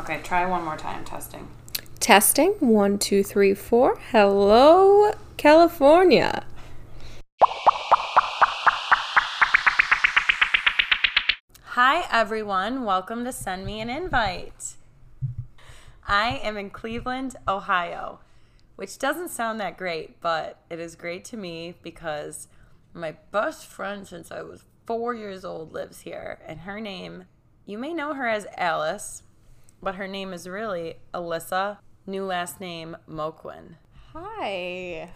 Okay, try one more time. Testing. Testing one, two, three, four. Hello, California. Hi, everyone. Welcome to Send Me an Invite. I am in Cleveland, Ohio, which doesn't sound that great, but it is great to me because my best friend since I was four years old lives here, and her name, you may know her as Alice, but her name is really Alyssa, new last name Moquin. Hi.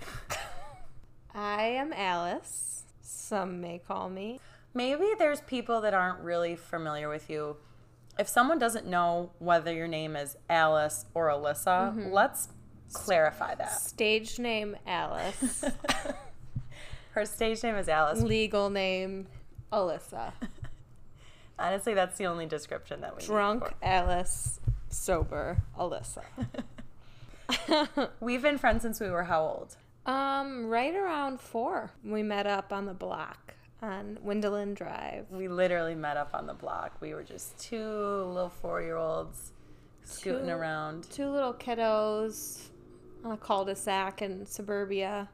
I am Alice. Some may call me. Maybe there's people that aren't really familiar with you. If someone doesn't know whether your name is Alice or Alyssa, mm-hmm. let's clarify that. Stage name Alice. Her stage name is Alice. Legal name Alyssa. Honestly, that's the only description that we need Drunk Alice. Sober Alyssa. We've been friends since we were how old? um, right around four. We met up on the block on Windeland Drive. We literally met up on the block. We were just two little four-year-olds scooting Two- around. Two little kiddos on a cul-de-sac in suburbia,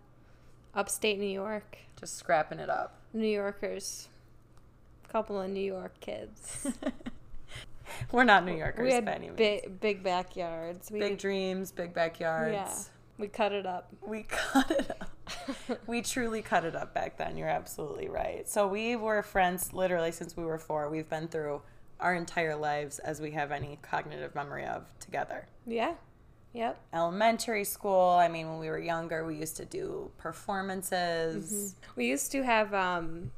upstate New York. just scrapping it up. New Yorkers. Couple of New York kids. We're not New Yorkers we had by any big, big backyards. We, Big dreams, big backyards. yeah, we cut it up. We cut it up. we truly cut it up back then. You're absolutely right. So we were friends literally since we were four. We've been through our entire lives as we have any cognitive memory of together. Yeah. Yep. Elementary school, I mean, when we were younger, we used to do performances. We used to have um,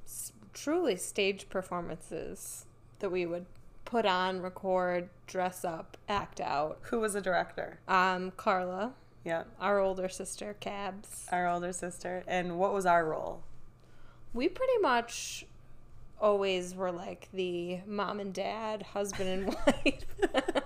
truly stage performances that we would put on, record, dress up, act out. Who was a director? Um, Carla, Yeah, our older sister, Cabs. our older sister. And what was our role? We pretty much always were like the mom and dad, husband and wife.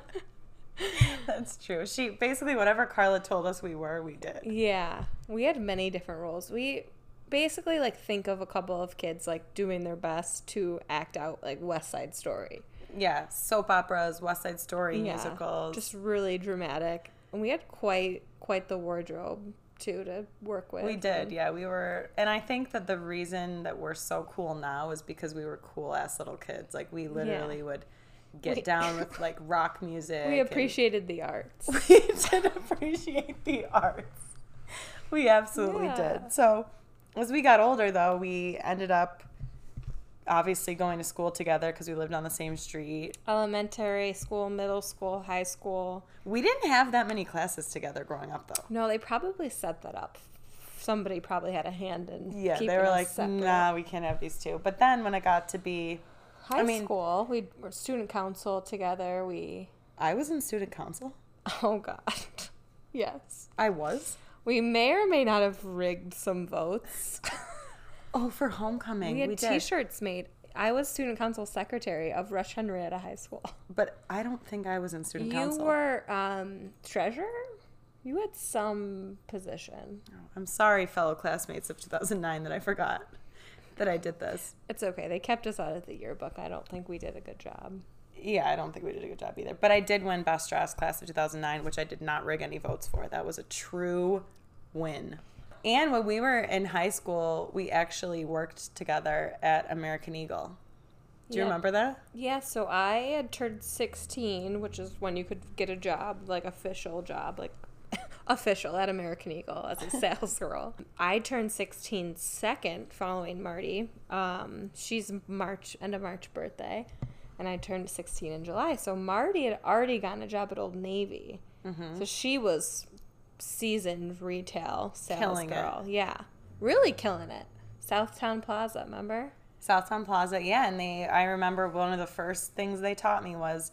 That's true. She basically whatever Carla told us we were, we did. yeah, we had many different roles. We basically like think of a couple of kids like doing their best to act out like West Side Story. Yeah, soap operas, West Side Story, Yeah, musicals. just really dramatic. And we had quite quite the wardrobe too to work with. We did, yeah. We were, and I think that the reason that we're so cool now is because we were cool ass little kids. Like we literally would get We- down with like rock music. We appreciated the arts. we did appreciate the arts. We absolutely Yeah. did. So as we got older, though, we ended up obviously going to school together because we lived on the same street. Elementary school, middle school, high school. We didn't have that many classes together growing up, though. No, they probably set that up. Somebody probably had a hand in Yeah, they were like, separate. nah, we can't have these two. But then when it got to be, High I mean- school, we were student council together. We, I was in student council. oh god, yes, I was. We may or may not have rigged some votes. Oh, for homecoming, we we, had did. T-shirts made. I was student council secretary of Rush Henrietta High School. But I don't think I was in student You council. were um, treasurer. You had some position. I'm sorry, fellow classmates of 2009, that I forgot that I did this. It's okay. They kept us out of the yearbook. I don't think we did a good job. Yeah, I don't think we did a good job either. But I did win Best Dress class of 2009, which I did not rig any votes for. That was a true win. And when we were in high school, we actually worked together at American Eagle. Do you Yeah. remember that? Yeah, so I had turned 16, which is when you could get a job, like official job, like official at American Eagle as a sales girl. I turned 16 second following Marty. Um, she's March, end of March birthday, and I turned 16 in July. So Marty had already gotten a job at Old Navy. Mm-hmm. So she was seasoned retail sales Killing it. girl. Yeah. Really killing it. Southtown Plaza, remember? Southtown Plaza, yeah. And they, I remember one of the first things they taught me was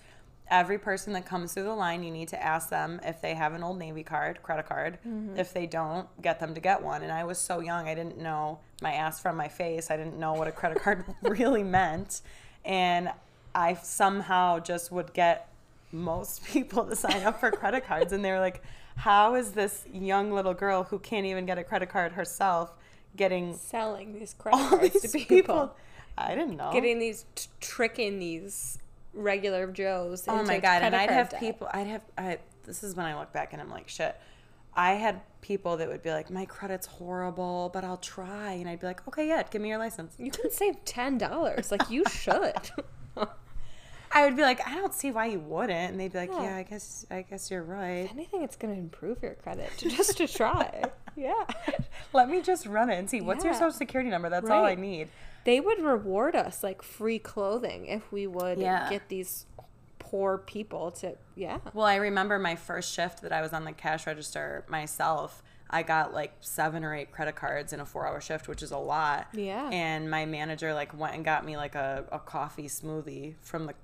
every person that comes through the line, you need to ask them if they have an Old Navy card, credit card. If they don't, get them to get one. And I was so young, I didn't know my ass from my face. I didn't know what a credit card really meant. And I somehow just would get most people to sign up for credit cards. And they were like, how is this young little girl who can't even get a credit card herself getting Selling these credit cards these to people. people. I didn't know. Getting these, t- tricking these regular Joes. Oh my god! And I'd have debt. people. I'd have. I. This is when I look back and I'm like, shit. I had people that would be like, my credit's horrible, but I'll try. And I'd be like, okay, yeah, give me your license. You can save ten dollars. Like you should. I would be like, I don't see why you wouldn't. And they'd be like, Yeah. yeah, I guess, I guess you're right. if anything, it's gonna improve your credit to just to try. Yeah. Let me just run it and see what's your social security number. That's all I need. They would reward us like free clothing if we would Yeah. get these poor people to yeah. Well, I remember my first shift that I was on the cash register myself. I got like seven or eight credit cards in a four hour shift, which is a lot. Yeah. And my manager like went and got me like a, a coffee smoothie from the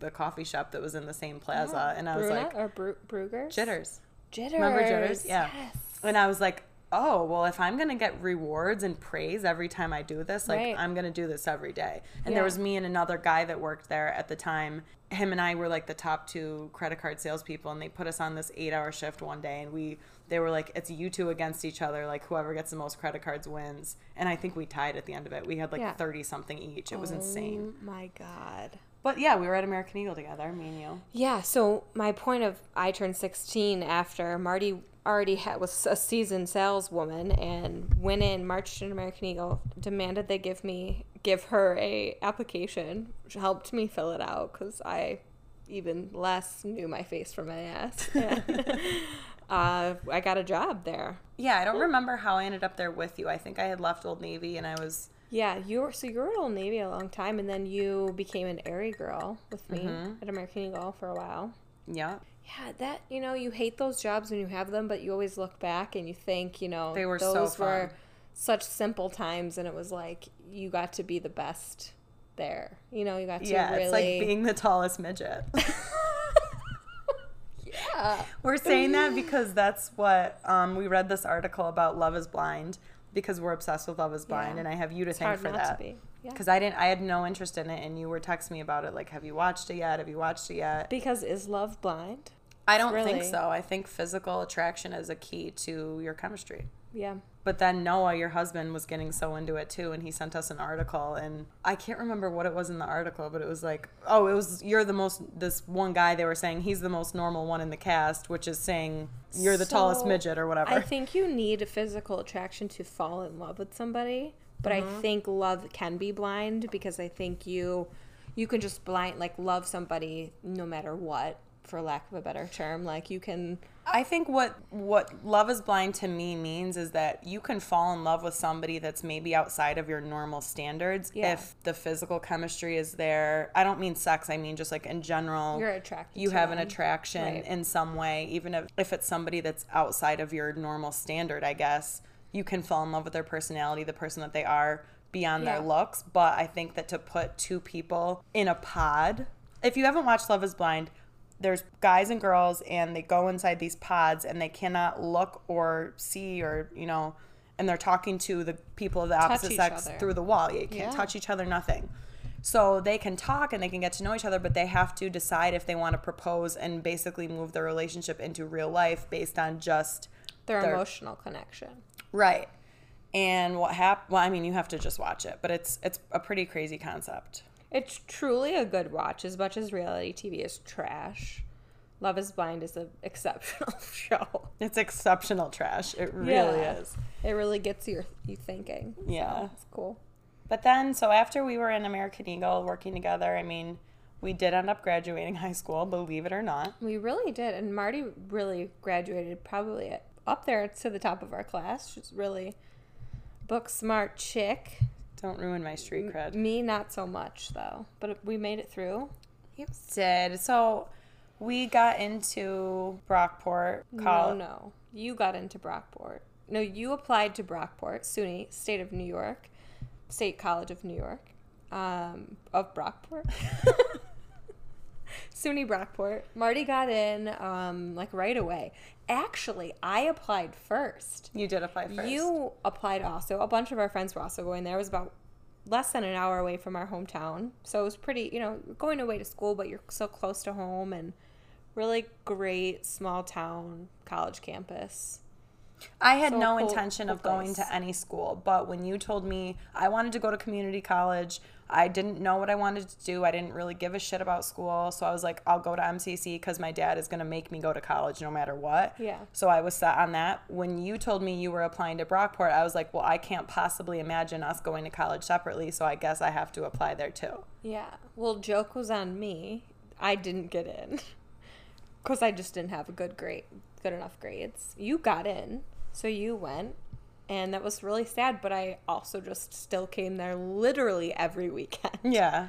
the coffee shop that was in the same plaza. Oh, and I was like, or Bru- Bruegger's? jitters. Jitters. Remember jitters? Yeah. Yes. And I was like, oh, well, if I'm going to get rewards and praise every time I do this, like, Right. I'm going to do this every day. And Yeah. there was me and another guy that worked there at the time. Him and I were like the top two credit card salespeople, and they put us on this eight hour shift one day. And we, they were like, it's you two against each other. Like, whoever gets the most credit cards wins. And I think we tied at the end of it. We had like Yeah. 30 something each. It was oh insane. Oh my god. But yeah, we were at American Eagle together, me and you. Yeah, so my point of I turned 16 after Marty already had, was a seasoned saleswoman and went in, marched in American Eagle, demanded they give me give her a application, which helped me fill it out because I even less knew my face from my ass. Uh, I got a job there. Yeah, I don't remember how I ended up there with you. I think I had left Old Navy and I was. Yeah, you were so you were at Old Navy a long time, and then you became an Aerie girl with me Mm-hmm. at American Eagle for a while. Yeah. Yeah, that you know, you hate those jobs when you have them, but you always look back and you think, you know, They were so those fun. were such simple times, and it was like you got to be the best there. You know, you got to Yeah, really. it's like being the tallest midget. yeah. we're saying that because that's what um, we read this article about Love Is Blind because we're obsessed with Love Is Blind, Yeah. and I have you to It's thank for that. to be. Yeah. Because I didn't, I had no interest in it, and you were texting me about it. Like, have you watched it yet? Have you watched it yet? Because is love blind? I don't think so. I think physical attraction is a key to your chemistry. Yeah. But then Noah, your husband, was getting so into it too, and he sent us an article, and I can't remember what it was in the article, but it was like, oh, it was you're the most. This one guy they were saying he's the most normal one in the cast, which is saying you're the tallest midget or whatever. I think you need a physical attraction to fall in love with somebody, but Mm-hmm. I think love can be blind because I think you you can just blind like love somebody no matter what, for lack of a better term. Like you can I think what what love is blind to me means is that you can fall in love with somebody that's maybe outside of your normal standards Yeah. if the physical chemistry is there. I don't mean sex, I mean just like in general. you're attracted you have an attraction Right. in some way, even if, if it's somebody that's outside of your normal standard, I guess. You can fall in love with their personality, the person that they are, beyond their looks. But I think that to put two people in a pod, if you haven't watched Love is Blind, there's guys and girls, and they go inside these pods and they cannot look or see or, you know, and they're talking to the people of the opposite sex other. through the wall. You can't Yeah. touch each other, nothing. So they can talk and they can get to know each other, but they have to decide if they want to propose and basically move their relationship into real life based on just their, their- emotional connection. right. And what happened? Well, I mean, you have to just watch it, but it's it's a pretty crazy concept. It's truly a good watch as much as reality TV is trash. Love is Blind is an exceptional show. It's exceptional trash. It really Yeah. is. It really gets your you thinking. Yeah. It's cool. But then, so after we were in American Eagle working together, I mean, we did end up graduating high school, believe it or not. We really did, and Marty really graduated probably up there to the top of our class. She's really book smart chick. Don't ruin my street cred. Me, not so much though, but we made it through. You did. So we got into Brockport No, no, you got into Brockport. No, you applied to Brockport, SUNY, State of New York, State College of New York, um, of Brockport. SUNY Brockport. Marty got in um, like right away. Actually, I applied first. You did apply first. You applied also. A bunch of our friends were also going there. It was about less than an hour away from our hometown. So it was pretty, you know, going away to school, but you're so close to home and really great small town college campus. I had So no cool- intention cool of going place. to any school, but when you told me I wanted to go to community college, I didn't know what I wanted to do. I didn't really give a shit about school, so I was like, I'll go to MCC because my dad is gonna make me go to college no matter what. Yeah. So I was set on that. When you told me you were applying to Brockport, I was like, well, I can't possibly imagine us going to college separately, so I guess I have to apply there too. Yeah. Well, joke was on me. I didn't get in because I just didn't have a good grade, good enough grades. You got in, so you went, and that was really sad. But I also just still came there literally every weekend, Yeah.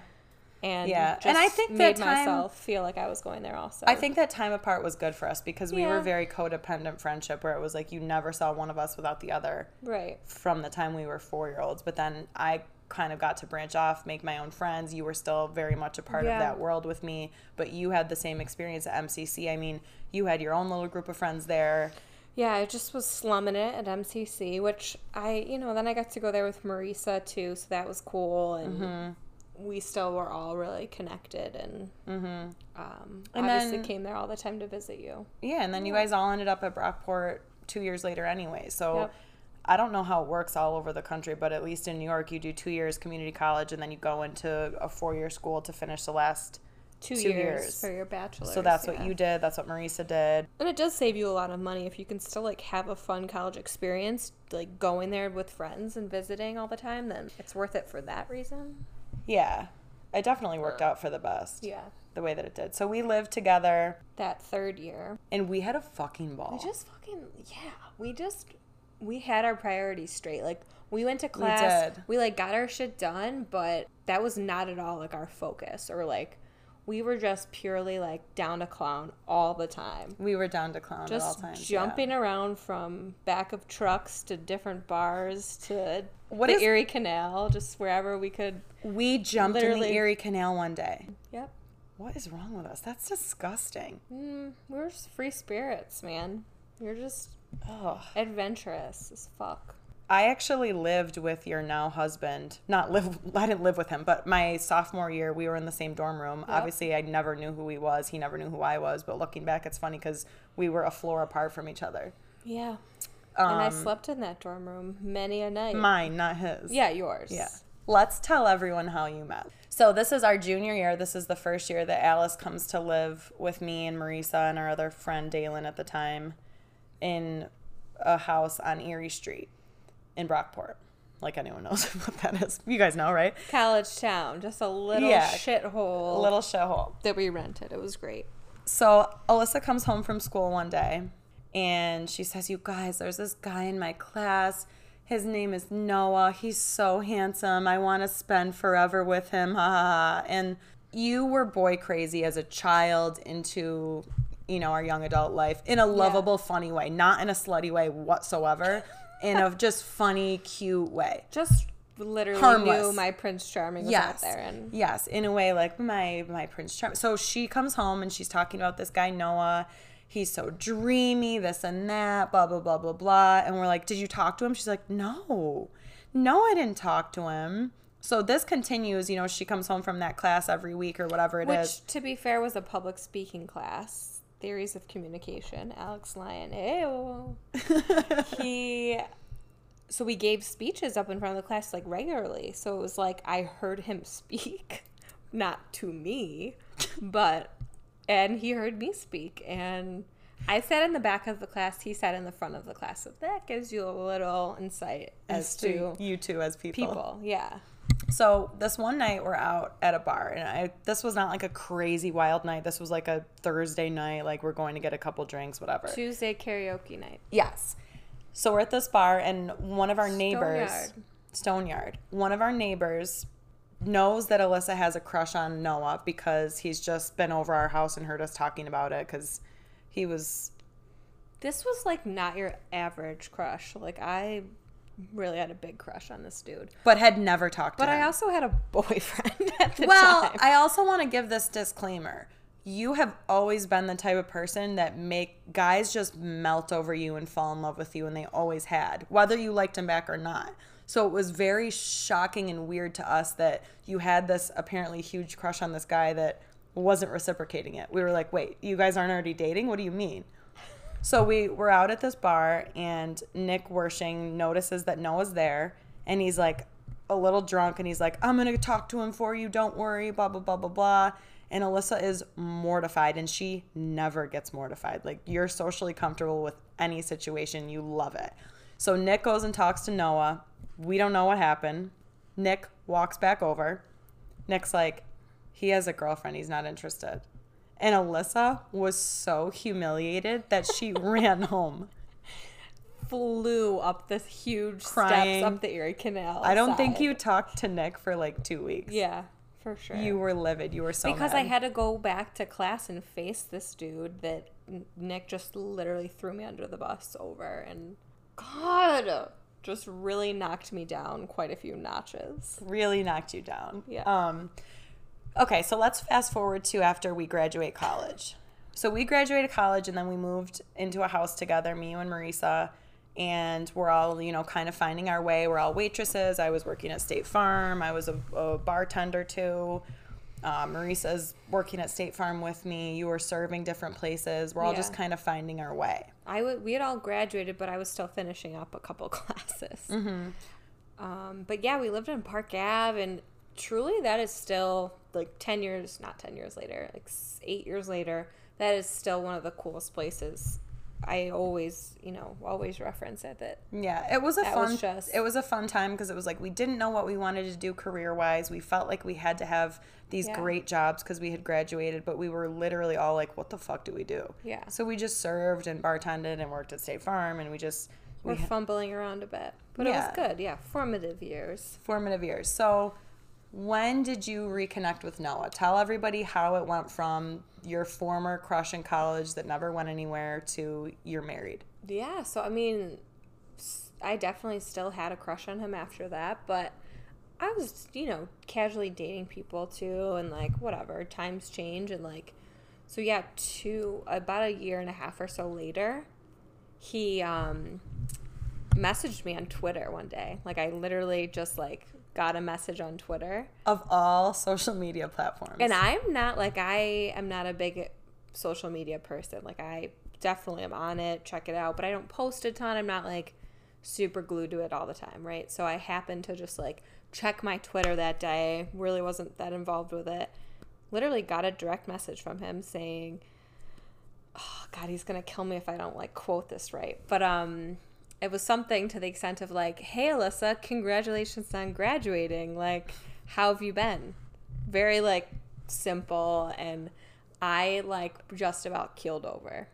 and Yeah. And I think that made time- myself feel like I was going there also. I think that time apart was good for us because we were Yeah. very codependent friendship where it was like you never saw one of us without the other. right. from the time we were four year olds. But then I kind of got to branch off, make my own friends. You were still very much a part Yeah. of that world with me, but you had the same experience at MCC. I mean, you had your own little group of friends there. Yeah, I just was slumming it at MCC, which I, you know, then I got to go there with Marisa too, so that was cool, and Mm-hmm. we still were all really connected, and um, And obviously then- came there all the time to visit you. Yeah, and then you guys all ended up at Brockport two years later anyway. So Yep. I don't know how it works all over the country, but at least in New York, you do two years community college and then you go into a four year school to finish the last. Two, Two years, years. for your bachelor's. So that's what you did. That's what Marisa did. And it does save you a lot of money if you can still like have a fun college experience, like going there with friends and visiting all the time. Then it's worth it for that reason. Yeah, it definitely worked out for the best. Yeah, The way that it did. So we lived together that third year. and we had a fucking ball. We just fucking yeah. We just we had our priorities straight. Like we went to class, did. we, like got our shit done, but that was not at all like our focus or like we were just purely like down to clown all the time. we were down to clown at all Just times. jumping around from back of trucks to different bars to What the is- Erie Canal, just wherever we could. We jumped in the Erie Canal one day. Yep. What is wrong with us? That's disgusting. Mm, we're free spirits, man. You're just Ugh. adventurous as fuck. I actually lived with your now husband. Not live. I didn't live with him, but my sophomore year, we were in the same dorm room. Obviously, I never knew who he was. He never knew who I was. But looking back, it's funny because we were a floor apart from each other. Yeah. and I Um, slept in that dorm room many a night. Mine, not his. yeah, yours. Yeah. Let's tell everyone how you met. So this is our junior year. This is the first year that Alice comes to live with me and Marisa and our other friend Dalen at the time in a house on Erie Street in Brockport. Like anyone knows what that is. You guys know, right? College town, just a little Yeah. shithole A little shithole. that we rented. It was great. So Alyssa comes home from school one day and she says, You guys, there's this guy in my class. His name is Noah. He's so handsome. I want to spend forever with him. Ha ha ha. And you were boy crazy as a child into, you know, our young adult life in a lovable, funny way, not in a slutty way whatsoever, in a just funny, cute way. Just literally Harmless. knew my Prince Charming was yes. out there, and yes, in a way like my my Prince Charming. So she comes home and she's talking about this guy Noah. He's so dreamy, this and that, blah blah blah blah blah. And we're like, "Did you talk to him?" She's like, "No, no, I didn't talk to him." So this continues. You know, she comes home from that class every week or whatever it is. which, to be fair, was a public speaking class. Theories of communication. Alex Lyon. Ew. he. So we gave speeches up in front of the class like regularly. So it was like I heard him speak, not to me, but and he heard me speak and. I sat in the back of the class. He sat in the front of the class. So that gives you a little insight as, to you two as people. people. Yeah. So this one night we're out at a bar, and I this was not like a crazy wild night. This was like a Thursday night, like we're going to get a couple drinks, whatever. Tuesday karaoke night. Yes. So we're at this bar, and one of our neighbors, Stoneyard. One of our neighbors knows that Alyssa has a crush on Noah because he's just been over our house and heard us talking about it because he was. This was like not your average crush. Like I really had a big crush on this dude. But had never talked to him. But him. I also had a boyfriend at the well, time. I also want to give this disclaimer. You have always been the type of person that make guys just melt over you and fall in love with you, and they always had, whether you liked him back or not. So it was very shocking and weird to us that you had this apparently huge crush on this guy that wasn't reciprocating it. We were like, wait, you guys aren't already dating? What do you mean? So we were out at this bar, and Nick Wershing notices that Noah's there, and he's like a little drunk, and he's like, "I'm gonna talk to him for you. Don't worry." Blah blah blah blah blah. And Alyssa is mortified, and she never gets mortified. Like you're socially comfortable with any situation, you love it. So Nick goes and talks to Noah. We don't know what happened. Nick walks back over. Nick's like, he has a girlfriend. He's not interested. And Alyssa was so humiliated that she ran home. Flew up this huge Crying. steps up the Erie Canal. I don't think side. you talked to Nick for like two weeks. Yeah, for sure. You were livid. You were so because I had to go back to class and face this dude that Nick just literally threw me under the bus over and God just really knocked me down quite a few notches. really knocked you down. Yeah. Um, okay, so let's fast forward to after we graduate college. So we graduated college and then we moved into a house together, me, you, and Marisa. And we're all, you know, kind of finding our way. We're all waitresses. I was working at State Farm. I was a, a bartender too. Uh, Marisa's working at State Farm with me. You were serving different places. We're all just kind of finding our way. I w- we had all graduated, but I was still finishing up a couple classes. Mm-hmm. Um, but yeah, we lived in Park Ave, and truly, that is still like ten years, not ten years later, like eight years later. That is still one of the coolest places. I always, you know, always reference it. That Yeah, it was a fun. was just- It was a fun time because it was like we didn't know what we wanted to do career wise. We felt like we had to have these Yeah. great jobs because we had graduated, but we were literally all like, "What the fuck do we do?" Yeah. So we just served and bartended and worked at State Farm, and we just we're we fumbling around a bit, but Yeah. it was good. Yeah, formative years. formative years. So when did you reconnect with Noah? Tell everybody how it went from your former crush in college that never went anywhere to you're married. Yeah, so I mean, I definitely still had a crush on him after that, but I was, you know, casually dating people too, and like whatever. Times change, and like, so yeah, two about a year and a half or so later, he um messaged me on Twitter one day. Like, I literally just like got a message on Twitter. Of all social media platforms. And I'm not like I am not a big social media person. Like I definitely am on it, check it out, but I don't post a ton. I'm not like super glued to it all the time, right? So I happened to just like check my Twitter that day, really wasn't that involved with it. Literally got a direct message from him saying, "Oh god, he's going to kill me if I don't like quote this right." But um it was something to the extent of like, "Hey Alyssa, congratulations on graduating. Like, how have you been?" Very like simple and I like just about keeled over.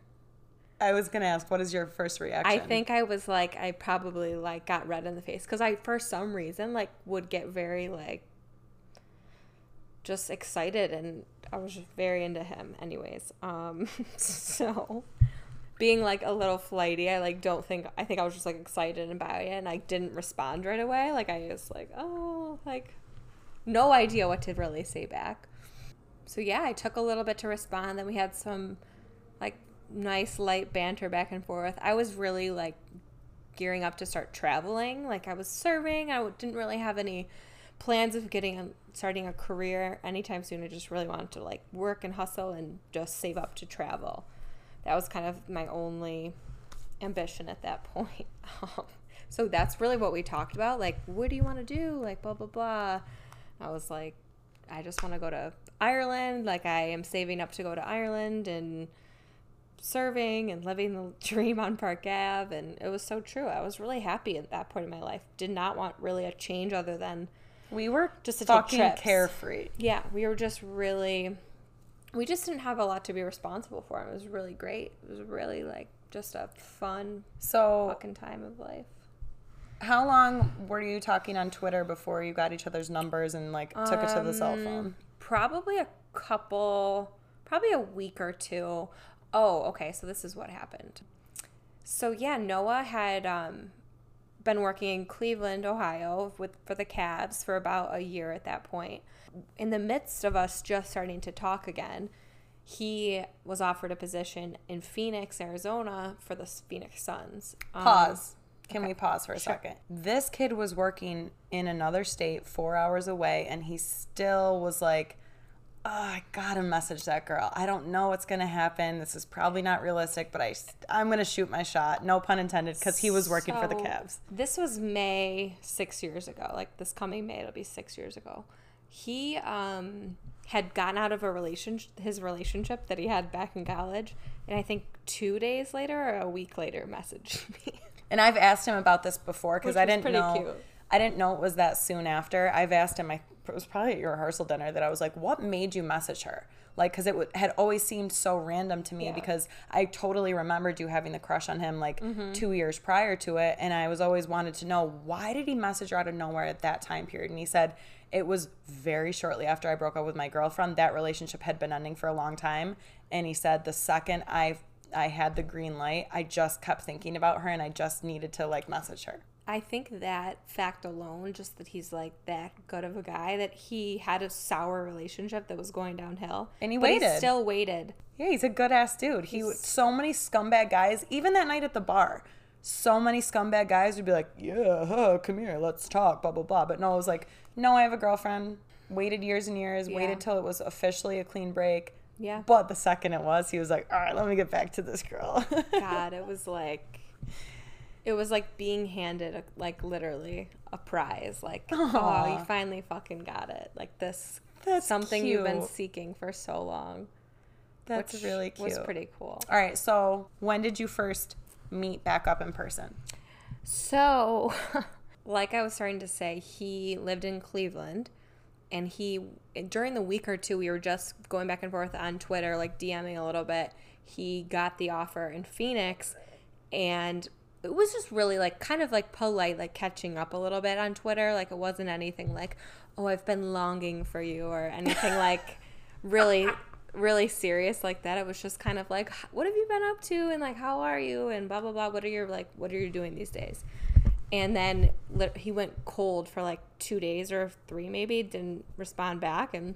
I was gonna ask, what is your first reaction? I think I was like I probably like got red in the face cuz I for some reason like would get very like just excited and I was just very into him anyways. Um so being like a little flighty, I like don't think I think I was just like excited about it and I didn't respond right away. Like I was like, "Oh, like no idea what to really say back." So yeah, I took a little bit to respond. Then we had some like nice light banter back and forth. I was really like gearing up to start traveling. Like I was serving. I didn't really have any plans of getting a, starting a career anytime soon. I just really wanted to like work and hustle and just save up to travel. That was kind of my only ambition at that point. Um, so that's really what we talked about. Like, what do you want to do? Like, blah blah blah. I was like, I just want to go to Ireland. Like, I am saving up to go to Ireland and serving and living the dream on Park Ave. And it was so true. I was really happy at that point in my life. Did not want really a change other than, we were Just fucking carefree. yeah, we were just really, we just didn't have a lot to be responsible for. It was really great. It was really like just a fun So fucking time of life. how long were you talking on Twitter before you got each other's numbers and like took it to the cell Um, phone? Probably a couple, probably a week or two. Oh, okay. So this is what happened. So yeah, Noah had um, been working in Cleveland, Ohio, with for the Cavs for about a year at that point. In the midst of us just starting to talk again, he was offered a position in Phoenix, Arizona, for the Phoenix Suns. Um, Pause. Can we pause for a second? This kid was working in another state, four hours away, and he still was like, oh, I gotta message that girl. I don't know what's gonna happen. This is probably not realistic, but I, I'm gonna shoot my shot. No pun intended, because he was working for the Cavs. This was May six years ago. Like this coming May, it'll be six years ago. He um, had gotten out of a relationship, his relationship that he had back in college, and I think two days later or a week later, messaged me. And I've asked him about this before because I didn't know. cute. I didn't know it was that soon after. I've asked him. I it was probably at your rehearsal dinner that I was like, "What made you message her?" Like, because it w- had always seemed so random to me. Yeah. Because I totally remembered you having the crush on him like Mm-hmm. two years prior to it, and I was always wanted to know why did he message her out of nowhere at that time period. And he said it was very shortly after I broke up with my girlfriend. That relationship had been ending for a long time, and he said the second I I had the green light, I just kept thinking about her, and I just needed to like message her. I think that fact alone, just that he's like that good of a guy, that he had a sour relationship that was going downhill, And he but waited. still waited. Yeah, he's a good ass dude. He would so many scumbag guys, even that night at the bar. So many scumbag guys would be like, "Yeah, huh, come here, let's talk." Blah blah blah. But no, it was like, "No, I have a girlfriend." Waited years and years. Yeah. Waited till it was officially a clean break. Yeah. But the second it was, he was like, "All right, let me get back to this girl." God, it was like it was like being handed a, like literally a prize. Like, oh, Aw. you finally fucking got it. Like this That's something you've been seeking for so long. That's which really cute. Was pretty cool. All right, so when did you first meet back up in person? So, like I was starting to say, he lived in Cleveland and he during the week or two we were just going back and forth on Twitter like DMing a little bit. He got the offer in Phoenix and it was just really like kind of like polite like catching up a little bit on Twitter. Like it wasn't anything like oh I've been longing for you or anything like really really serious like that. It was just kind of like what have you been up to? And like how are you? And blah blah blah. What are your like what are you doing these days and then he went cold for like two days or three maybe didn't respond back. And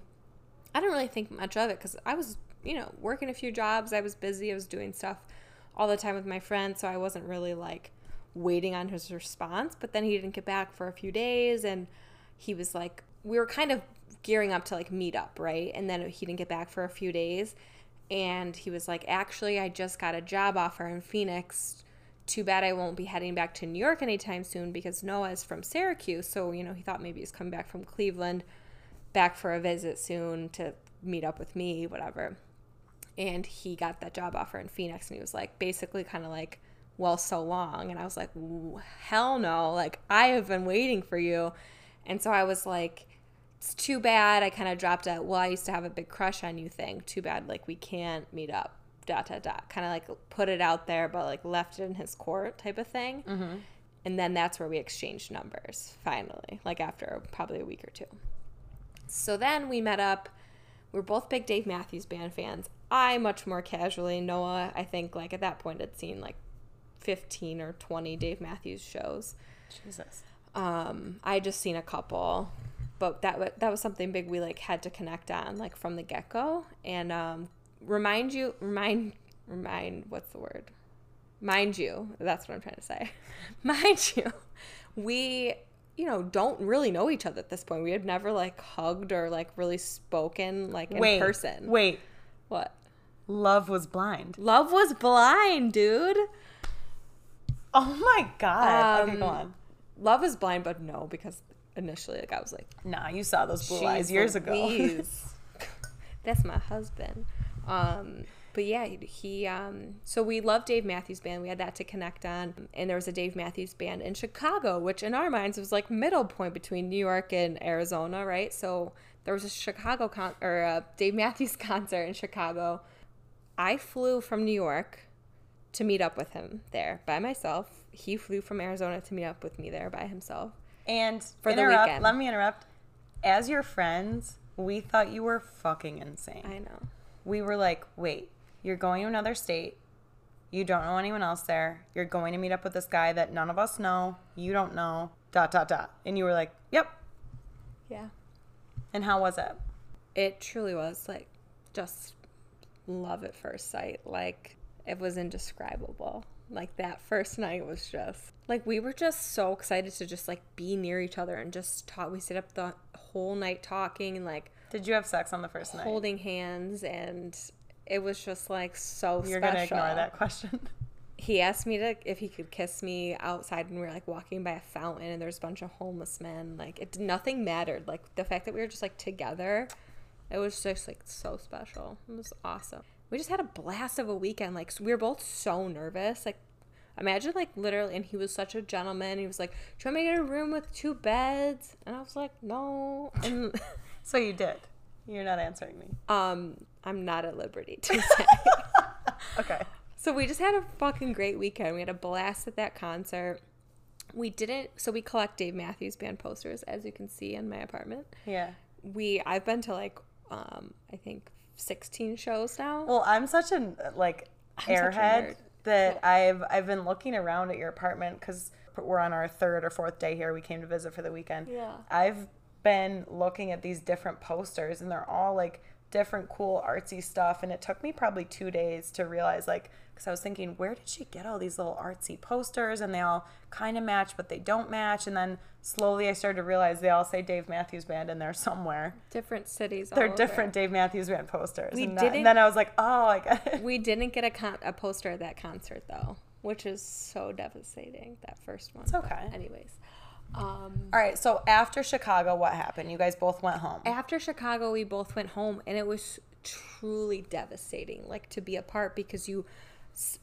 i didn't really think much of it because i was you know working a few jobs. I was busy. I was doing stuff all the time with my friends. So i wasn't really like waiting on his response. But then he didn't get back for a few days. And he was like we were kind of gearing up to like meet up right? And then he didn't get back for a few days. And he was like actually i just got a job offer in phoenix too bad I won't be heading back to New York anytime soon because Noah's from Syracuse. So, you know, he thought maybe he's coming back from Cleveland, back for a visit soon to meet up with me, whatever. And he got that job offer in Phoenix and he was like, basically kind of like, well, so long. And I was like, hell no. Like, I have been waiting for you. And so I was like, it's too bad. I kind of dropped a, well, I used to have a big crush on you thing. Too bad, like, we can't meet up dot dot dot kind of like put it out there but like left it in his court type of thing. And then that's where we exchanged numbers finally like after probably a week or two. So then we met up. We are both big dave matthews band fans. I much more casually noah i think like at that point had seen like 15 or 20 dave matthews shows. Jesus. um, I just seen a couple, but that wa- that was something big we like had to connect on like from the get go and um, remind you remind remind what's the word mind you that's what I'm trying to say mind you we you know don't really know each other at this point we had never like hugged or like really spoken like in wait, person Wait, what love was blind. love was blind dude Oh my god. okay, go Um, on. love is blind but no because initially like I was like Nah, you saw those blue eyes years ago. That's my husband. Um, but yeah, he. Um, so we love Dave Matthews Band. We had that to connect on, and there was a Dave Matthews Band in Chicago, which in our minds was like middle point between New York and Arizona, right? So there was a Chicago con- or a Dave Matthews concert in Chicago. I flew from New York to meet up with him there by myself. He flew from Arizona to meet up with me there by himself. And For the weekend. let me interrupt. As your friends, we thought you were fucking insane. I know. We were like, wait, you're going to another state. You don't know anyone else there. You're going to meet up with this guy that none of us know. You don't know. Dot, dot, dot. And you were like, yep. Yeah. And how was it? it truly was like just love at first sight like it was indescribable like that first night was just like we were just so excited to just like be near each other and just talk we stayed up the whole night talking and like Did you have sex on the first night? holding hands, and it was just like so You're special. gonna ignore that question. he asked me to if he could kiss me outside and we were like walking by a fountain and there's a bunch of homeless men. Like it nothing mattered. Like the fact that we were just like together it was just like so special. It was awesome. We just had a blast of a weekend. Like we were both so nervous. Like imagine like literally and he was such a gentleman. He was like do you want me to get a room with two beds? And i was like no. And so you did. You're not answering me. um i'm not at liberty to say Okay. So we just had a fucking great weekend. We had a blast at that concert. We didn't so we collect Dave Matthews Band posters as you can see in my apartment. Yeah. We I've been to like um I think 16 shows now. Well, I'm such an like a airhead that I've I've been looking around at your apartment because we're on our third or fourth day here. We came to visit for the weekend. Yeah. I've been looking at these different posters, and they're all like different cool artsy stuff. And it took me probably two days to realize like because I was thinking, where did she get all these little artsy posters? And they all kind of match, but they don't match. And then slowly I started to realize they all say Dave Matthews Band in there somewhere. different cities. They're all over. different Dave Matthews Band posters. We and, uh, didn't- and then I was like, oh, I get it. We didn't get a con- a poster at that concert though, which is so devastating. That first one. It's okay. Anyways, um, All right, so after Chicago, what happened? You guys both went home. after Chicago, we both went home, and it was truly devastating. Like to be apart because you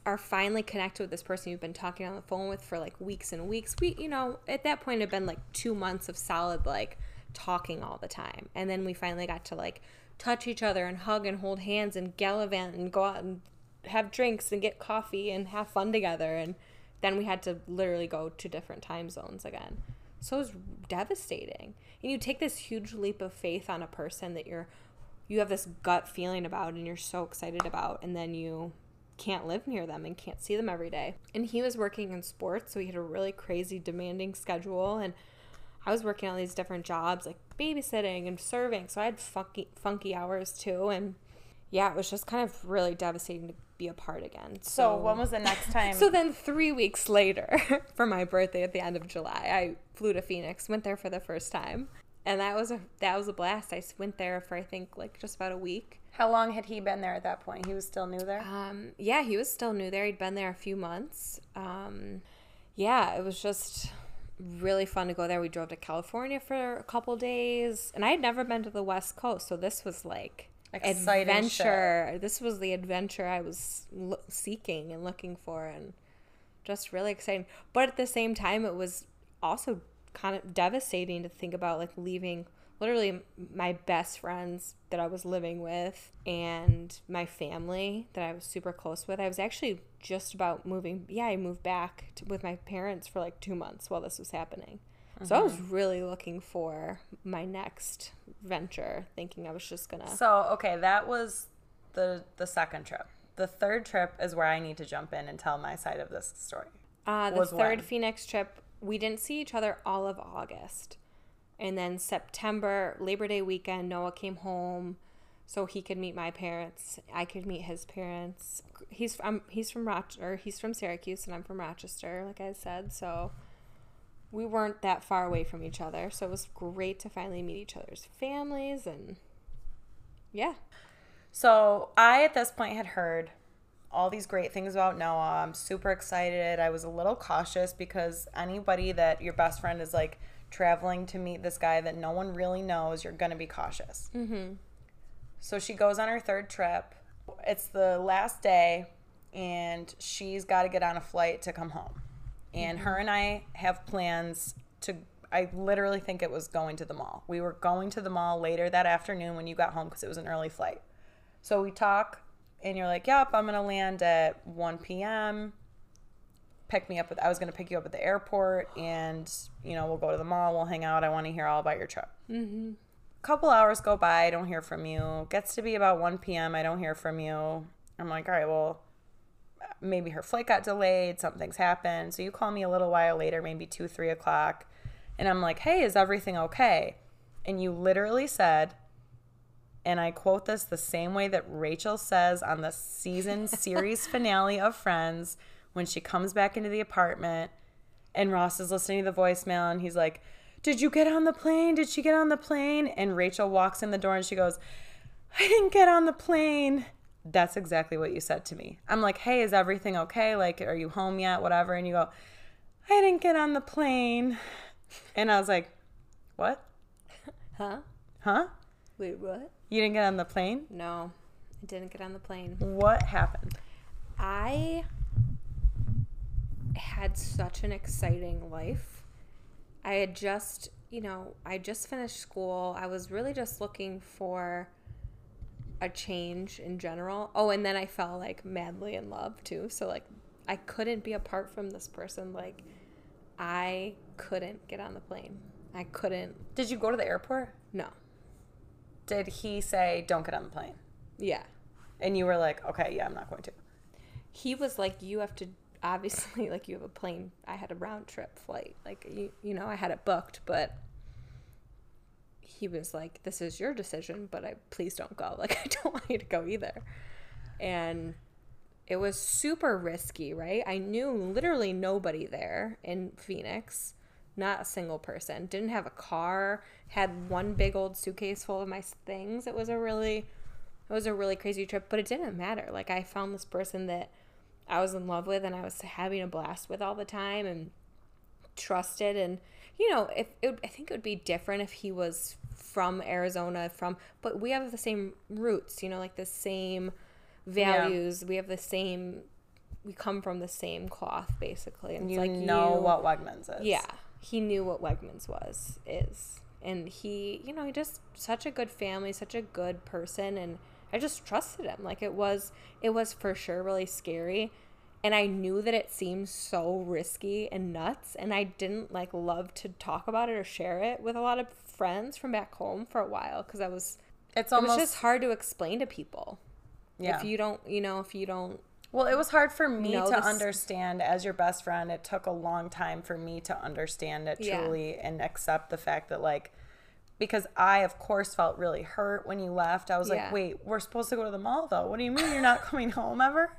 are finally connected with this person you've been talking on the phone with for like weeks and weeks. We, you know, at that point, it had been like two months of solid like talking all the time, and then we finally got to like touch each other and hug and hold hands and gallivant and go out and have drinks and get coffee and have fun together and then we had to literally go to different time zones again so was devastating. And you take this huge leap of faith on a person that you're you have this gut feeling about and you're so excited about and then you can't live near them and can't see them every day. And he was working in sports so he had a really crazy demanding schedule. And I was working on these different jobs like babysitting and serving. So I had funky funky hours too. And yeah, it was just kind of really devastating to be apart again. so, when was the next time? So then 3 weeks later for my birthday at the end of July, I flew to Phoenix, went there for the first time. And that was a that was a blast. I went there for I think like just about a week. How long had he been there at that point? He was still new there? Um, yeah, he was still new there. He'd been there a few months. Um, yeah, it was just really fun to go there. We drove to California for a couple days, and I had never been to the West Coast, so this was like Exciting adventure. This was the adventure I was lo- seeking and looking for, and just really exciting. But at the same time, it was also kind of devastating to think about like leaving literally my best friends that I was living with and my family that I was super close with. I was actually just about moving. Yeah, I moved back to, with my parents for like two months while this was happening. So I was really looking for my next venture, thinking I was just gonna. So, okay, that was the the second trip. The third trip is where I need to jump in and tell my side of this story. Uh, the third when? Phoenix trip, we didn't see each other all of August. And then September, Labor Day weekend, Noah came home so he could meet my parents. I could meet his parents. He's from he's from Rochester. He's from Syracuse, and I'm from Rochester, like I said. So we weren't that far away from each other. So it was great to finally meet each other's families, and yeah, So, I at this point had heard all these great things about Noah. I'm super excited. I was a little cautious because anybody that your best friend is like traveling to meet this guy that no one really knows, you're going to be cautious. Mm-hmm. So she goes on her third trip. It's the last day, and she's got to get on a flight to come home. And her and I have plans to. I literally think it was going to the mall. We were going to the mall later that afternoon when you got home because it was an early flight. So we talk, and you're like, "Yep, I'm gonna land at 1 p.m. Pick me up. With, I was gonna pick you up at the airport, and you know we'll go to the mall. We'll hang out. I want to hear all about your trip." Mm-hmm. Couple hours go by. I don't hear from you. Gets to be about 1 p.m. I don't hear from you. I'm like, "All right, well." Maybe her flight got delayed, something's happened. So you call me a little while later, maybe two, three o'clock, and I'm like, hey, is everything okay? And you literally said, and I quote this the same way that Rachel says on the season series finale of Friends when she comes back into the apartment and Ross is listening to the voicemail and he's like, Did you get on the plane? Did she get on the plane? And Rachel walks in the door and she goes, I didn't get on the plane. That's exactly what you said to me. I'm like, Hey, is everything okay? Like, are you home yet? Whatever. And you go, I didn't get on the plane. And I was like, What? Huh? Huh? Wait, what? You didn't get on the plane? No, I didn't get on the plane. What happened? I had such an exciting life. I had just, you know, I just finished school. I was really just looking for a change in general. Oh, and then I fell like madly in love too. So like I couldn't be apart from this person. Like I couldn't get on the plane. I couldn't. Did you go to the airport? No. Did he say, Don't get on the plane? Yeah. And you were like, Okay, yeah, I'm not going to. He was like, you have to obviously like you have a plane. I had a round trip flight. Like you, you know, I had it booked, but he was like, "This is your decision, but I please don't go. Like I don't want you to go either." And it was super risky, right? I knew literally nobody there in Phoenix, not a single person. Didn't have a car, had one big old suitcase full of my things. It was a really it was a really crazy trip, but it didn't matter. Like I found this person that I was in love with and I was having a blast with all the time and trusted and you know, if it, I think it would be different if he was from Arizona from but we have the same roots, you know, like the same values. We have the same we come from the same cloth basically. And You it's like know you- what Wegmans is. yeah, he knew what Wegmans was is, and he, you know, he just such a good family, such a good person, and I just trusted him. Like it was, it was for sure really scary, and I knew that it seemed so risky and nuts, and I didn't like love to talk about it or share it with a lot of friends from back home for a while because I was. It's almost It was just hard to explain to people. yeah. If you don't, you know, if you don't Well, it was hard for me to this- understand as your best friend. It took a long time for me to understand it Yeah. truly and accept the fact that, like, because I, of course, felt really hurt when you left. I was Yeah. like, wait, we're supposed to go to the mall, though. What do you mean you're not coming home ever?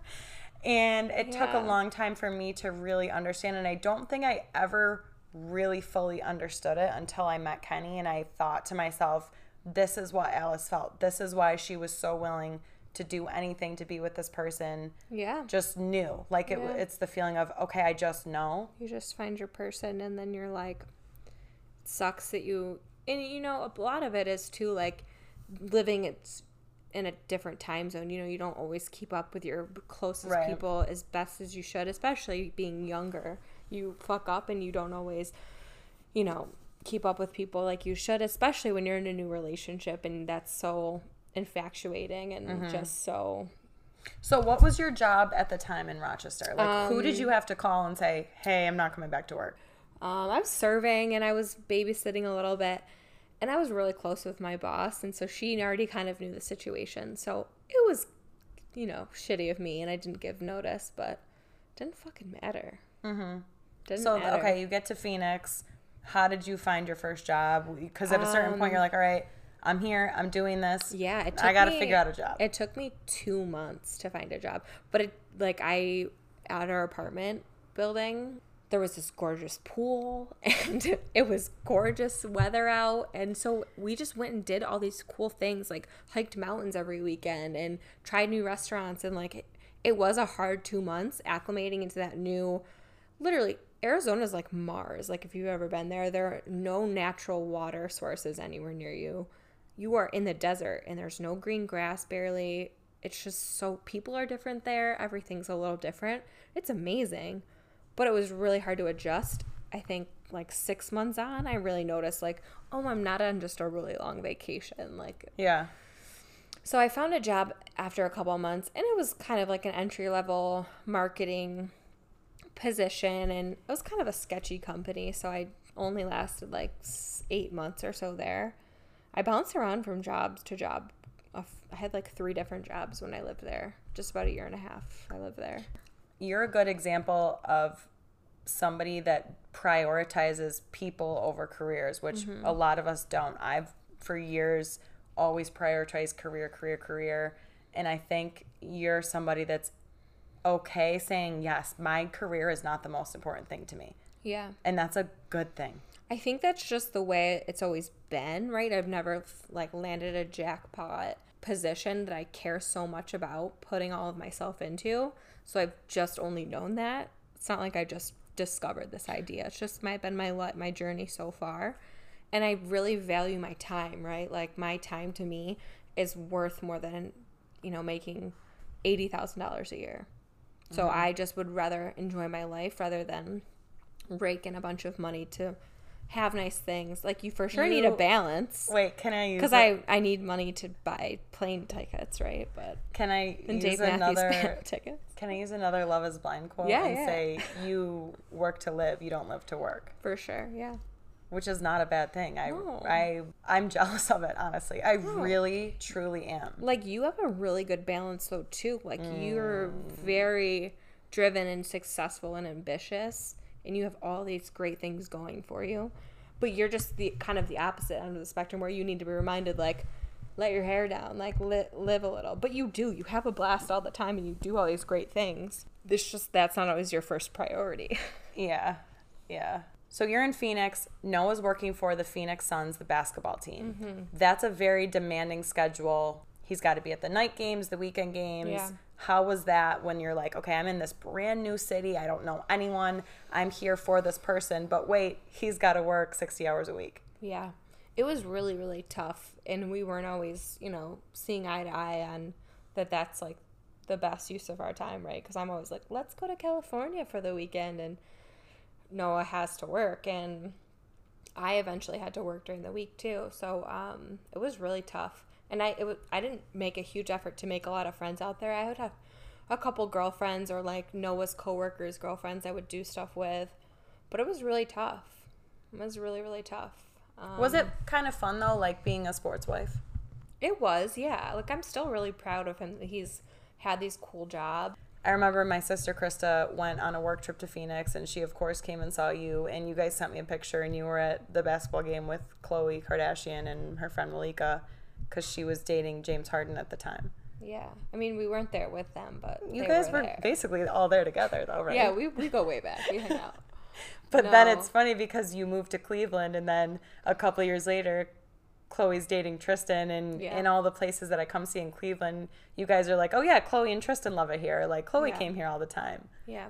And it took a long time for me to really understand. And I don't think I ever really fully understood it until I met Kenny. And I thought to myself, this is what Alice felt. This is why she was so willing to do anything to be with this person yeah, just knew. Like it, Yeah. it's the feeling of okay, I just know. you just find your person and then you're like sucks that you and you know a lot of it is too like living it's in a different time zone you know you don't always keep up with your closest Right. people as best as you should especially being younger you fuck up and you don't always you know keep up with people like you should especially when you're in a new relationship and that's so infatuating and Mm-hmm. just so So, what was your job at the time in Rochester? Like, who did you Um, have to call and say, "Hey, I'm not coming back to work"? Um, I was serving and I was babysitting a little bit, and I was really close with my boss, and so she already kind of knew the situation. So it was, you know, shitty of me, and I didn't give notice, but it didn't fucking matter. Mm-hmm. Didn't So, matter. okay, you get to Phoenix. How did you find your first job? Because at a certain point, Um, you're like, "All right, I'm here. I'm doing this. Yeah, it took I got to figure out a job." It took me two months to find a job, but it like I at our apartment building. There was this gorgeous pool and it was gorgeous weather out. And so we just went and did all these cool things like hiked mountains every weekend and tried new restaurants. And like it, it was a hard two months acclimating into that new, literally, Arizona's like Mars. Like if you've ever been there, there are no natural water sources anywhere near you you are in the desert and there's no green grass barely. It's just so people are different there. Everything's a little different. It's amazing. But it was really hard to adjust. I think like 6 months on, I really noticed like, oh, I'm not on just a really long vacation. Like yeah. so I found a job after a couple of months and it was kind of like an entry level marketing position and it was kind of a sketchy company, so I only lasted like 8 months or so there. I bounced around from jobs to job. I had like three different jobs when I lived there. Just about a year and a half I lived there. You're a good example of somebody that prioritizes people over careers, which Mm-hmm. a lot of us don't. I've for years always prioritized career, career, career, and I think you're somebody that's okay saying yes, my career is not the most important thing to me. Yeah. And that's a good thing. I think that's just the way it's always been, right? I've never like landed a jackpot position that I care so much about putting all of myself into. So I've just only known that. It's not like I just discovered this idea. It's just my been my my journey so far. And I really value my time, right? Like my time to me is worth more than, you know, making $80,000 a year. So mm-hmm. I just would rather enjoy my life rather than rake in a bunch of money to have nice things. Like you for sure you, need a balance. Wait, can I use? Because I I need money to buy plane tickets, right? But can I use Dave another tickets? Can I use another Love Is Blind quote yeah, and yeah. say you work to live, you don't live to work? For sure, yeah. Which is not a bad thing. I no. I I'm jealous of it, honestly. I no. really truly am. Like you have a really good balance though too. Like mm. you're very driven and successful and ambitious and you have all these great things going for you but you're just the kind of the opposite end of the spectrum where you need to be reminded like let your hair down like li- live a little but you do you have a blast all the time and you do all these great things this just that's not always your first priority yeah yeah so you're in Phoenix. Noah's working for the Phoenix Suns, the basketball team. Mm-hmm. That's a very demanding schedule. He's got to be at the night games, the weekend games. Yeah. How was that when you're like, okay, I'm in this brand new city. I don't know anyone. I'm here for this person. But wait, he's got to work 60 hours a week. Yeah. It was really, really tough. And we weren't always, you know, seeing eye to eye on that that's like the best use of our time, right? Because I'm always like, let's go to California for the weekend. And Noah has to work. And I eventually had to work during the week too. So um, it was really tough and I it was, I didn't make a huge effort to make a lot of friends out there. I would have a couple girlfriends or like Noah's coworkers' girlfriends I would do stuff with, but it was really tough. It was really really tough. Um, was it kind of fun though, like being a sports wife? It was, yeah. Like I'm still really proud of him. That he's had these cool jobs. I remember my sister Krista went on a work trip to Phoenix, and she of course came and saw you, and you guys sent me a picture, and you were at the basketball game with Khloe Kardashian and her friend Malika because she was dating James Harden at the time. Yeah, I mean, we weren't there with them, but you guys were, were basically all there together, though, right? Yeah, we, we go way back. We hang out. but no. then it's funny because you moved to Cleveland, and then a couple years later, Khloe's dating Tristan, and yeah. in all the places that I come see in Cleveland, you guys are like, oh yeah, Khloe and Tristan love it here. Like Khloe yeah. came here all the time. Yeah,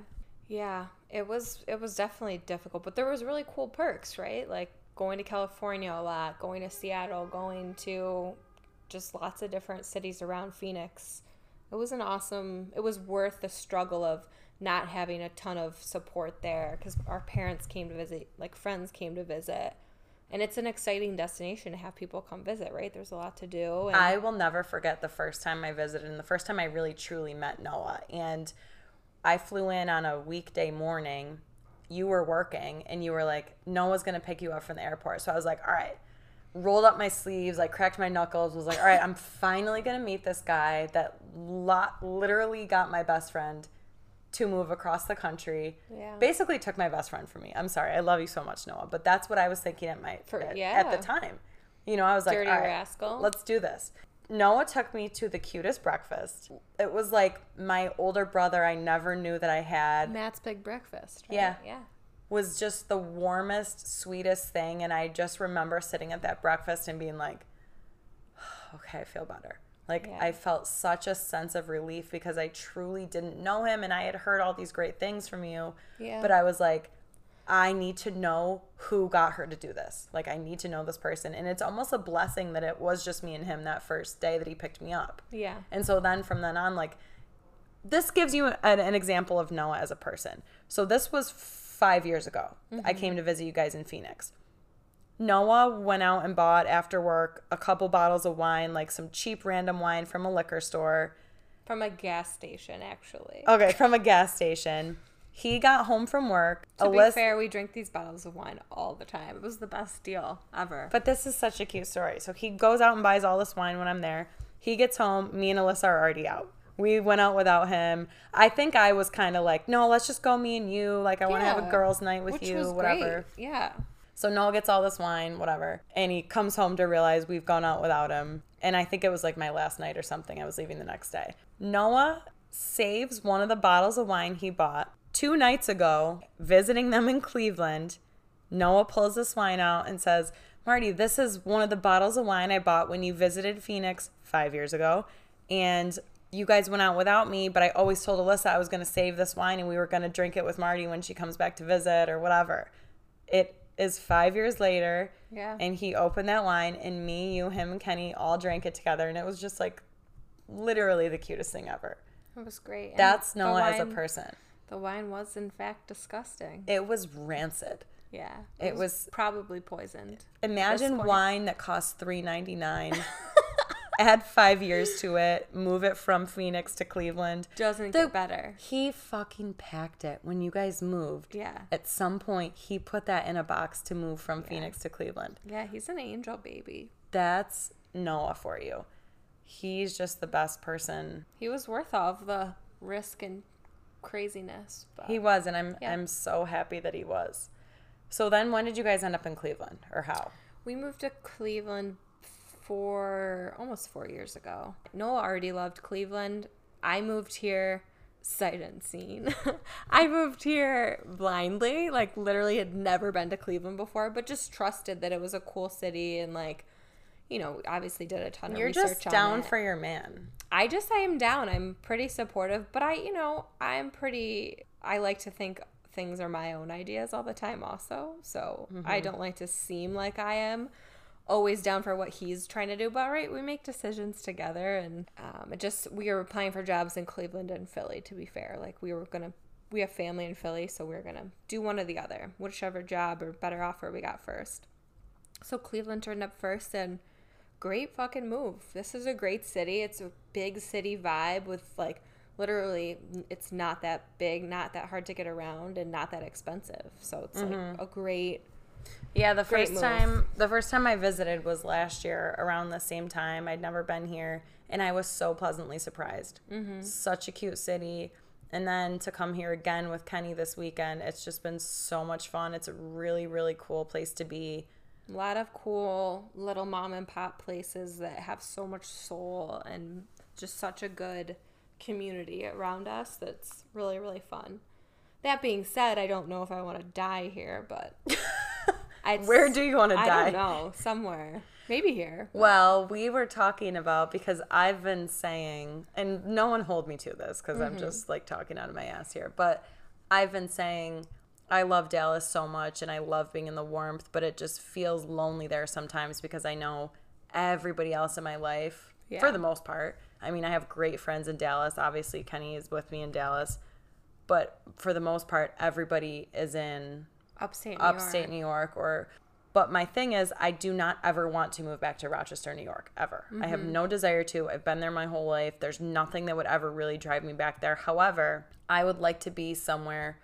yeah. It was it was definitely difficult, but there was really cool perks, right? Like going to California a lot, going to Seattle, going to just lots of different cities around Phoenix. It was an awesome, it was worth the struggle of not having a ton of support there because our parents came to visit, like friends came to visit. And it's an exciting destination to have people come visit, right? There's a lot to do. And- I will never forget the first time I visited and the first time I really truly met Noah. And I flew in on a weekday morning. You were working and you were like, Noah's going to pick you up from the airport. So I was like, all right, rolled up my sleeves, like cracked my knuckles, was like, all right, I'm finally gonna meet this guy that lot literally got my best friend to move across the country. Yeah. Basically took my best friend from me. I'm sorry. I love you so much, Noah. But that's what I was thinking at my For, at, yeah. at the time. You know, I was Dirty like, all right, rascal. let's do this. Noah took me to the cutest breakfast. It was like my older brother I never knew that I had. Matt's big breakfast. Right? Yeah. Yeah was just the warmest, sweetest thing. And I just remember sitting at that breakfast and being like, okay, I feel better. Like yeah. I felt such a sense of relief because I truly didn't know him and I had heard all these great things from you. Yeah. But I was like, I need to know who got her to do this. Like I need to know this person. And it's almost a blessing that it was just me and him that first day that he picked me up. Yeah. And so then from then on, like this gives you an, an example of Noah as a person. So this was five years ago. Mm-hmm. I came to visit you guys in Phoenix. Noah went out and bought after work a couple bottles of wine, like some cheap random wine from a liquor store. From a gas station, actually. Okay, from a gas station. He got home from work. To Alyssa, be fair, we drink these bottles of wine all the time. It was the best deal ever. But this is such a cute story. So he goes out and buys all this wine when I'm there. He gets home. Me and Alyssa are already out. We went out without him. I think I was kind of like, no, let's just go me and you. Like, I want to have a girls' night with Which you, whatever. Great. Yeah. So Noah gets all this wine, whatever. And he comes home to realize we've gone out without him. And I think it was like my last night or something. I was leaving the next day. Noah saves one of the bottles of wine he bought two nights ago, visiting them in Cleveland, Noah pulls this wine out and says, Marty, this is one of the bottles of wine I bought when you visited Phoenix five years ago. And you guys went out without me, but I always told Alyssa I was going to save this wine and we were going to drink it with Marty when she comes back to visit or whatever. It is five years later. Yeah. And he opened that wine, and me, you, him, and Kenny all drank it together. And it was just like literally the cutest thing ever. It was great. That's the Noah as a person. The wine was in fact disgusting. It was rancid. Yeah. It was- probably poisoned. Imagine wine that costs three ninety nine. Add five years to it. Move it from Phoenix to Cleveland. Doesn't The- get better. He fucking packed it when you guys moved. Yeah. At some point, he put that in a box to move from Phoenix to Cleveland. Yeah, he's an angel baby. That's Noah for you. He's just the best person. He was worth all of the risk and craziness. But He was, and I'm Yeah. I'm so happy that he was. So then, when did you guys end up in Cleveland, or how? we moved to Cleveland for almost four years ago. Noah already loved Cleveland. I moved here sight unseen. I moved here blindly, like literally had never been to Cleveland before, but just trusted that it was a cool city and like, you know, obviously did a ton of research. You're just down it. for your man. I just I am down. I'm pretty supportive, but I, you know, I'm pretty I like to think things are my own ideas all the time also. So, I mm-hmm. don't like to seem like I am always down for what he's trying to do, but right, we make decisions together and um it just we were applying for jobs in Cleveland and Philly to be fair. Like we were to we have family in Philly, so we are to do one or the other, whichever job or better offer we got first. So Cleveland turned up first and great fucking move. This is a great city. It's a big city vibe with like literally it's not that big, not that hard to get around and not that expensive. So it's like a great Yeah, the Great first move. time the first time I visited was last year around the same time. I'd never been here, and I was so pleasantly surprised. Mm-hmm. Such a cute city, and then to come here again with Kenny this weekend, it's just been so much fun. It's a really really cool place to be. a lot of cool little mom and pop places that have so much soul and just such a good community around us that's really really fun. That being said, I don't know if I want to die here, but I'd Where do you want to die? I don't know. Somewhere. Maybe here. Well, we were talking about because I've been saying, and no one hold me to this because I'm mm-hmm. just like talking out of my ass here, but I've been saying I love Dallas so much and I love being in the warmth, but it just feels lonely there sometimes because I know everybody else in my life, for the most part. I mean, I have great friends in Dallas. Obviously, Kenny is with me in Dallas, but for the most part, everybody is in Upstate New upstate York. New York or but my thing is I do not ever want to move back to Rochester, New York ever. I have Mm-hmm. no desire to. I've been there my whole life. There's nothing that would ever really drive me back there. However, I would like to be somewhere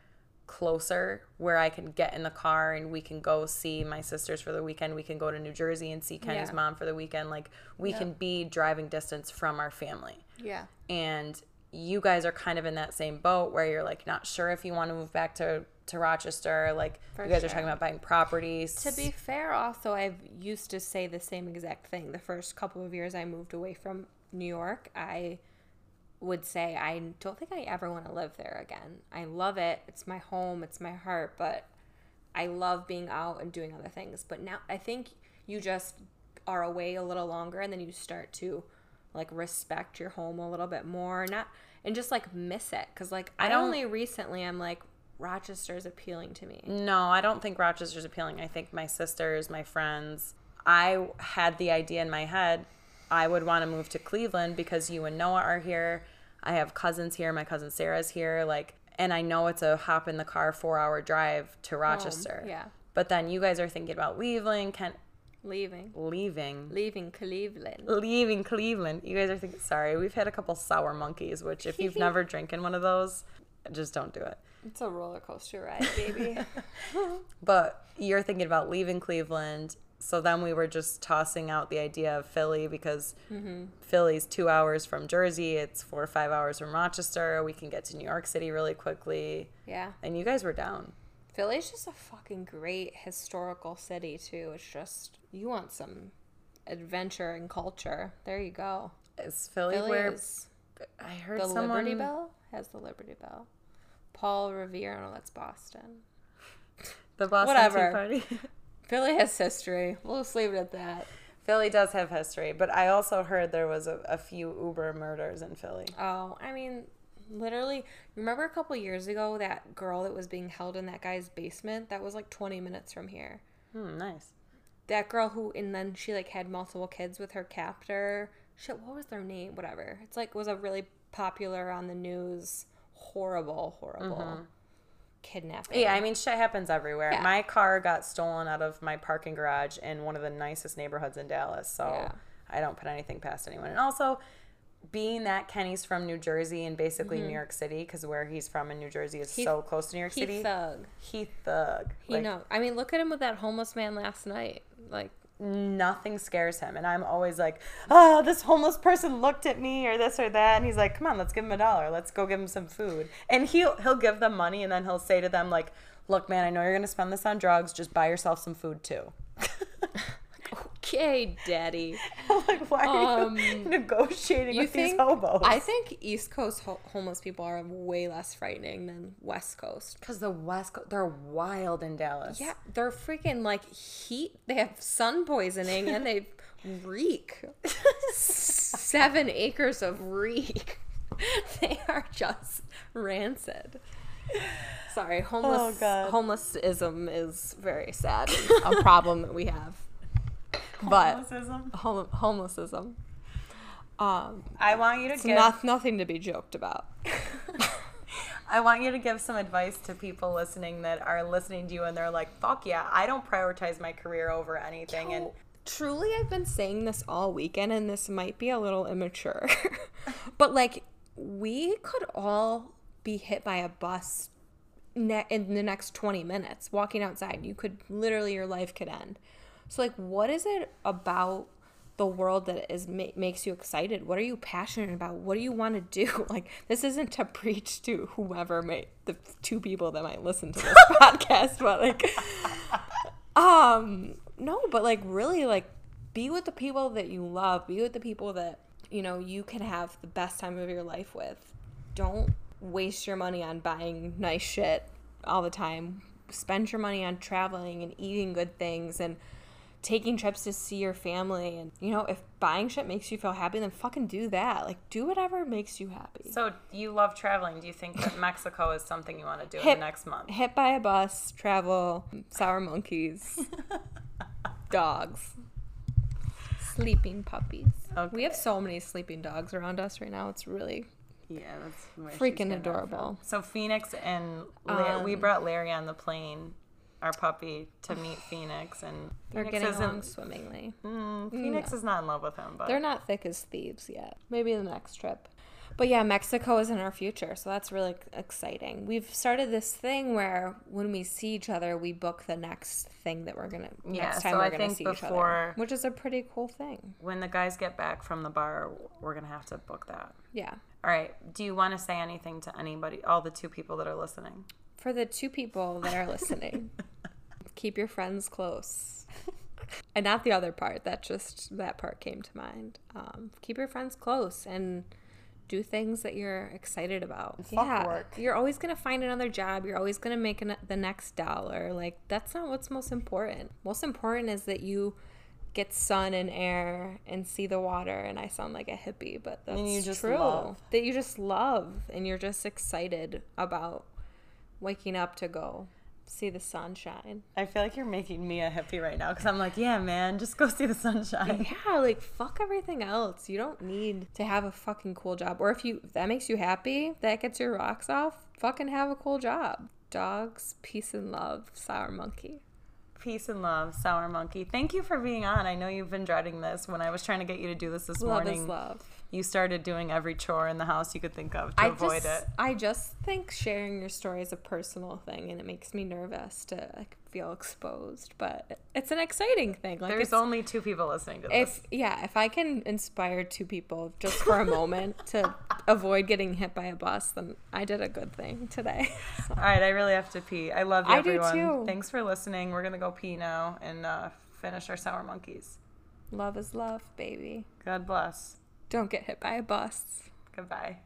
closer where I can get in the car and we can go see my sisters for the weekend. We can go to New Jersey and see Kenny's Yeah. mom for the weekend. Like we Yeah. can be driving distance from our family Yeah. and you guys are kind of in that same boat where you're like not sure if you want to move back to to Rochester like For you guys are talking about buying properties To be fair, also, I've used to say the same exact thing. The first couple of years I moved away from New York, I would say I don't think I ever want to live there again. I love it. It's my home, it's my heart, but I love being out and doing other things. But now I think you just are away a little longer and then you start to like respect your home a little bit more, not and just like miss it. Cuz like I, don't- only recently I'm like Rochester's appealing to me. no I don't think Rochester's appealing. I think my sisters my friends I had the idea in my head I would want to move to Cleveland because you and Noah are here. I have cousins here. My cousin Sarah's here. Like and I know it's a hop in the car 4 hour drive to Rochester. yeah. but then you guys are thinking about leaving can Leaving. leaving Leaving Cleveland. leaving Cleveland. You guys are thinking, sorry, we've had a couple sour monkeys, which if you've never drinking one of those, just don't do it. It's a roller coaster ride, baby. But you're thinking about leaving Cleveland. So then we were just tossing out the idea of Philly because mm-hmm. Philly's two hours from Jersey. It's four or five hours from Rochester. We can get to New York City really quickly. yeah. And you guys were down. Philly's just a fucking great historical city, too. It's just, you want some adventure and culture. There you go. Is Philly, Philly where is I heard the someone Liberty Bell has the Liberty Bell. Paul Revere, no, that's Boston. The Boston Whatever. Tea Party. Philly has history. We'll just leave it at that. Philly does have history, but I also heard there was a, a few Uber murders in Philly. Oh, I mean, literally, remember a couple years ago that girl that was being held in that guy's basement? That was like 20 minutes from here. Hmm, nice. That girl who, and then she like had multiple kids with her captor. Shit, what was their name? Whatever. It's like was a really popular on the news. Horrible, horrible mm-hmm. kidnapping. Yeah, I mean, shit happens everywhere. Yeah. My car got stolen out of my parking garage in one of the nicest neighborhoods in Dallas, so Yeah. I don't put anything past anyone. And also, being that Kenny's from New Jersey and basically New York City, because where he's from in New Jersey is Mm-hmm. He- so close to New York he City. thug. He thug. He Like, know. I mean, look at him with that homeless man last night. Like, nothing scares him. And I'm always like, oh, this homeless person looked at me or this or that. And he's like, come on, let's give him a dollar. Let's go give him some food. And he'll, he'll give them money and then he'll say to them, like, look, man, I know you're going to spend this on drugs. Just buy yourself some food too. okay, daddy. Like, why are Um, you negotiating You with think? these hobos? I think East Coast ho- homeless people are way less frightening than West Coast. Because the West Coast, they're wild in Dallas. Yeah, they're freaking like heat. They have sun poisoning and they reek. Seven acres of reek. They are just rancid. Sorry, homeless. Oh. Homelessism is very sad. a problem that we have. But Homelessism. hom- homelessism. Um, I want you to it's give. not nothing to be joked about. I want you to give some advice to people listening that are listening to you and they're like, "Fuck yeah, I don't prioritize my career over anything." And truly i've been saying this all weekend and this might be a little immature but like we could all be hit by a bus ne- in the next 20 minutes walking outside you could literally your life could end so like what is it about the world that is ma- makes you excited? What are you passionate about? What do you want to do? Like this isn't to preach to whoever may the two people that might listen to this podcast but like um no but like really like be with the people that you love. Be with the people that you know you can have the best time of your life with. Don't waste your money on buying nice shit all the time. Spend your money on traveling and eating good things and taking trips to see your family and you know if buying shit makes you feel happy then fucking do that like do whatever makes you happy so, you love traveling. Do you think that Mexico is something you want to do in the next month? hit by a bus travel sour monkeys dogs sleeping puppies we have so many sleeping dogs around us right now it's really Yeah, that's freaking adorable. So Phoenix and La- we Um, brought Larry on the plane, our puppy, to meet Phoenix, and they're Phoenix getting along swimmingly. Mm, Phoenix is not in love with him, but they're not thick as thieves yet. Maybe the next trip. But yeah mexico is in our future so that's really exciting. We've started this thing where when we see each other we book the next thing that we're gonna Yeah, next time so we're I gonna think see each other before- which is a pretty cool thing. when the guys get back from the bar, we're gonna have to book that. yeah. All right. Do you want to say anything to anybody, all the two people that are listening? for the two people that are listening keep your friends close. And not the other part that just that part came to mind. Um, keep your friends close and do things that you're excited about. Fuck work. you're always gonna find another job. You're always gonna make an, the next dollar. Like that's not what's most important. Most important is that you get sun and air and see the water. And i sound like a hippie but that's And you just true. love. that you just love and you're just excited about waking up to go see the sunshine. I feel like you're making me a hippie right now because I'm like, yeah, man, just go see the sunshine. Yeah, like fuck everything else. You don't need to have a fucking cool job. Or if you if that makes you happy, that gets your rocks off, fucking have a cool job. Dogs, peace and love, sour monkey. Peace and love, Sour Monkey. Thank you for being on. I know you've been dreading this. When I was trying to get you to do this this Love morning, is love. You started doing every chore in the house you could think of to I avoid just, it. I just think sharing your story is a personal thing, and it makes me nervous to like feel exposed. But it's an exciting thing. Like There's only two people listening to this. if yeah, if I can inspire two people just for a moment to avoid getting hit by a bus, then I did a good thing today. So, All right, I really have to pee. I love you, I do too. Thanks for listening. We're gonna go pee now and uh, finish our sour monkeys. love is love, baby. God bless. Don't get hit by a bus. Goodbye.